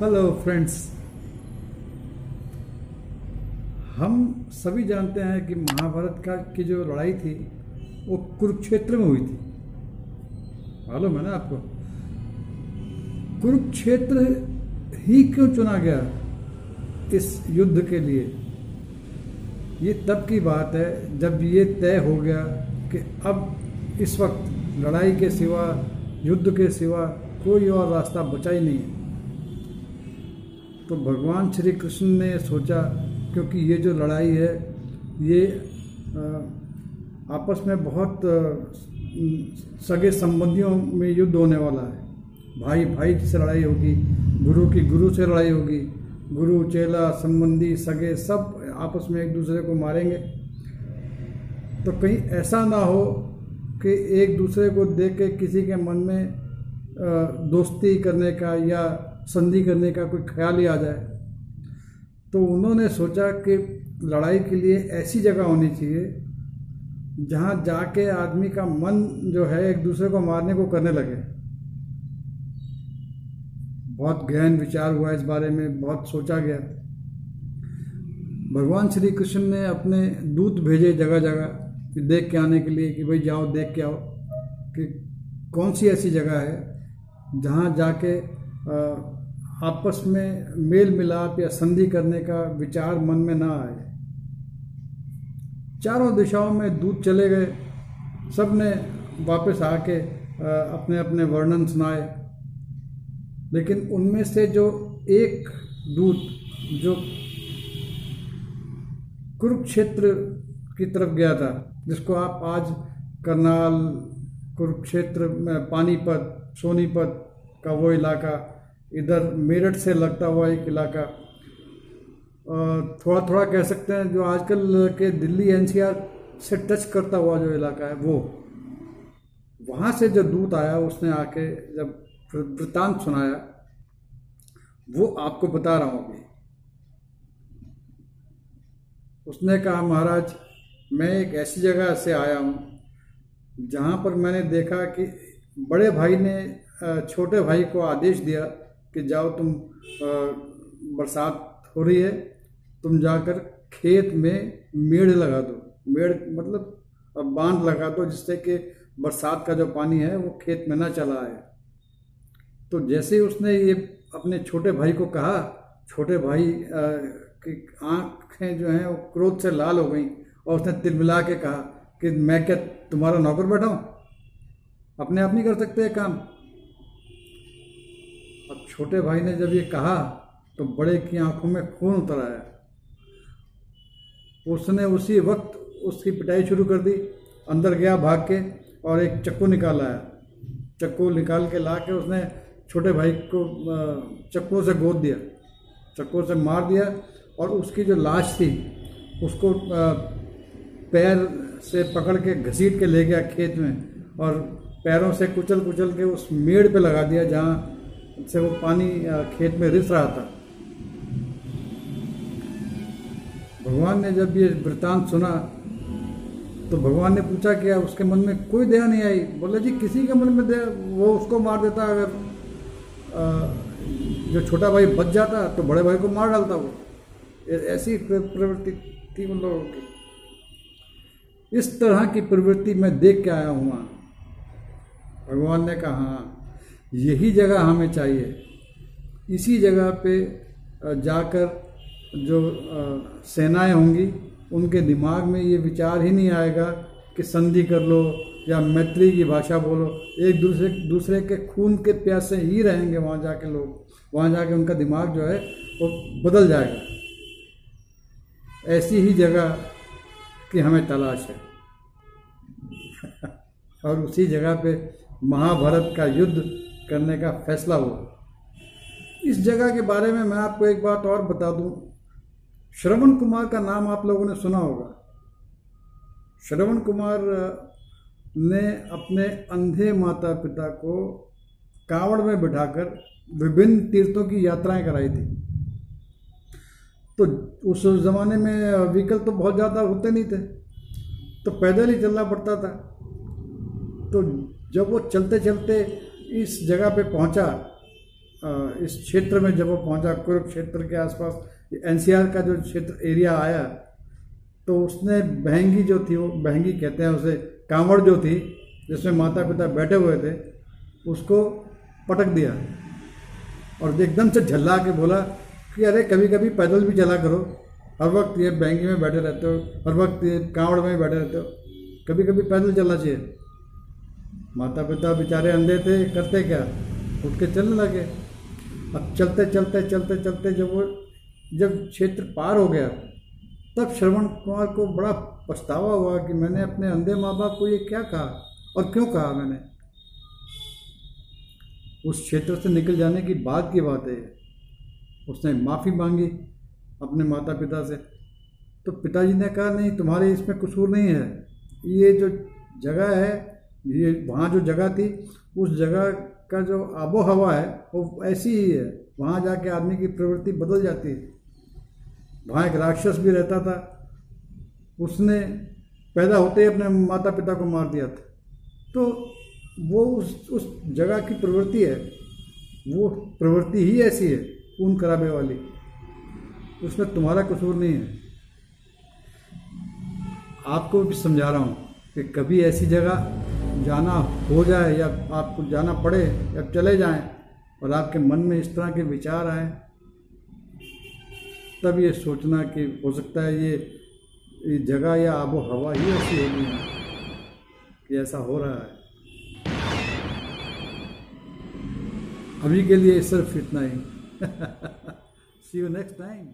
Hello friends हम सभी जानते हैं कि महाभारत का की जो लड़ाई थी, वो कुरुक्षेत्र में हुई थी। मालूम है ना आपको? कुरुक्षेत्र ही क्यों चुना गया इस युद्ध के लिए? ये तब की बात है जब ये तय हो गया कि अब इस वक्त लड़ाई के सिवा, युद्ध के सिवा कोई और रास्ता बचा ही नहीं है। तो भगवान श्री कृष्ण ने सोचा, क्योंकि ये जो लड़ाई है, ये आपस में बहुत सगे संबंधियों में युद्ध होने वाला है। भाई भाई से लड़ाई होगी, गुरु की गुरु से लड़ाई होगी, गुरु, चेला, संबंधी, सगे सब आपस में एक दूसरे को मारेंगे। तो कहीं ऐसा ना हो कि एक दूसरे को देख के किसी के मन में दोस्ती करने का या संधि करने का कोई ख्याल ही आ जाए। तो उन्होंने सोचा कि लड़ाई के लिए ऐसी जगह होनी चाहिए, जहाँ जाके आदमी का मन जो है एक दूसरे को मारने को करने लगे। बहुत गहन विचार हुआ इस बारे में, बहुत सोचा गया। भगवान श्री कृष्ण ने अपने दूत भेजे जगह जगह, कि देख के आने के लिए कि भाई जाओ, देख के आओ, कि कौन सी ऐसी जगह है जहाँ जाके आपस में मेल मिलाप या संधि करने का विचार मन में ना आए। चारों दिशाओं में दूत चले गए। सबने वापस आके अपने अपने वर्णन सुनाए। लेकिन उनमें से जो एक दूत, जो कुरुक्षेत्र की तरफ़ गया था, जिसको आप आज करनाल, कुरुक्षेत्र में पानीपत, सोनीपत का वो इलाका इधर मेरठ से लगता हुआ एक इलाका। थोड़ा थोड़ा कह सकते हैं, जो आजकल के दिल्ली एनसीआर से टच करता हुआ जो इलाका है, वो। वहाँ से जो दूत आया, उसने आके जब वृत्तांत सुनाया, वो आपको बता रहा हूँ अभी। उसने कहा, महाराज, मैं एक ऐसी जगह से आया हूँ, जहाँ पर मैंने देखा कि बड़े भाई ने छोटे भाई को आदेश दिया कि जाओ तुम बरसात हो रही है, तुम जाकर खेत में मेड़ लगा दो। मेड़ मतलब बाँध लगा दो जिससे कि बरसात का जो पानी है वो खेत में ना चला आए। तो जैसे उसने ये अपने छोटे भाई को कहा, छोटे भाई की आँखें जो हैं वो क्रोध से लाल हो गई और उसने तिल मिला के कहा कि मैं क्या तुम्हारा नौकर बैठा हूँ? अपने आप नहीं कर सकते काम। अब छोटे भाई ने जब ये कहा तो बड़े की आँखों में खून उतर आया। उसने उसी वक्त उसकी पिटाई शुरू कर दी, अंदर गया भाग के और एक चक्कू निकाल आया। चक्कू निकाल के ला के उसने छोटे भाई को चक्कों से गोद दिया। चक्कों से मार दिया और उसकी जो लाश थी, उसको पैर से पकड़ के घसीट के ले गया खेत में और पैरों से कुचल कुचल के उस मेड़ पे लगा दिया जहाँ से वो पानी खेत में रिस रहा था। भगवान ने जब ये वृतांत सुना तो भगवान ने पूछा क्या उसके मन में कोई दया नहीं आई। बोले, जी, किसी के मन में दया, वो उसको मार देता अगर जो छोटा भाई बच जाता तो बड़े भाई को मार डालता वो। ऐसी प्रवृत्ति थी उन लोगों की। इस तरह की प्रवृत्ति मैं देख के आया हूँ भगवान ने कहा हाँ यही जगह हमें चाहिए। इसी जगह पे जाकर जो सेनाएँ होंगी, उनके दिमाग में ये विचार ही नहीं आएगा कि संधि कर लो या मैत्री की भाषा बोलो। एक दूसरे दूसरे के खून के प्यासे ही रहेंगे वहाँ जाके लोग। वहाँ जाके उनका दिमाग जो है, वो बदल जाएगा। ऐसी ही जगह की हमें तलाश है। और उसी जगह पे महाभारत का युद्ध करने का फैसला हुआ। इस जगह के बारे में मैं आपको एक बात और बता दूँ। श्रवण कुमार का नाम आप लोगों ने सुना होगा। श्रवण कुमार ने अपने अंधे माता पिता को कांवड़ में बिठाकर विभिन्न तीर्थों की यात्राएँ कराई थी। तो उस ज़माने में व्हीकल तो बहुत ज़्यादा होते नहीं थे तो पैदल ही चलना पड़ता था। तो जब वो चलते चलते इस जगह पे पहुँचा इस क्षेत्र में जब वो पहुँचा, कुरुक्षेत्र के आसपास एनसीआर का जो क्षेत्र एरिया आया तो उसने बहंगी जो थी वो, बहंगी कहते हैं उसे, कांवड़ जो थी, जिसमें माता पिता बैठे हुए थे, उसको पटक दिया और एकदम से झल्ला के बोला कि अरे कभी कभी पैदल भी चला करो। हर वक्त ये बैंगी में बैठे रहते हो, हर वक्त ये कांवड़ में बैठे रहते हो। कभी कभी पैदल चलना चाहिए। माता पिता बेचारे अंधे थे, करते क्या? उठ के चलने लगे। अब चलते चलते चलते चलते जब वो, जब क्षेत्र पार हो गया, तब श्रवण कुमार को बड़ा पछतावा हुआ कि मैंने अपने अंधे माँ बाप को ये क्या कहा और क्यों कहा मैंने? उस क्षेत्र से निकल जाने की बात की बात है। उसने माफ़ी मांगी अपने माता पिता से। तो पिताजी ने कहा, नहीं, तुम्हारे इसमें कसूर नहीं है। ये जो जगह है ये वहाँ जो जगह थी, उस जगह का जो आबो हवा है, वो ऐसी ही है। वहाँ जाके आदमी की प्रवृत्ति बदल जाती है वहाँ एक राक्षस भी रहता था। उसने पैदा होते ही अपने माता पिता को मार दिया था। तो वो उस उस जगह की प्रवृत्ति है। वो प्रवृत्ति ही ऐसी है ऊन खराबे वाली। उसमें तुम्हारा कसूर नहीं है। आपको भी समझा रहा हूँ कि कभी ऐसी जगह जाना हो जाए या आपको जाना पड़े या चले जाएँ और आपके मन में इस तरह के विचार आए, तब ये सोचना कि हो सकता है ये ये जगह या आबो हवा ही ऐसी होगी कि ऐसा हो रहा है। अभी के लिए सिर्फ़ इतना ही। See you next time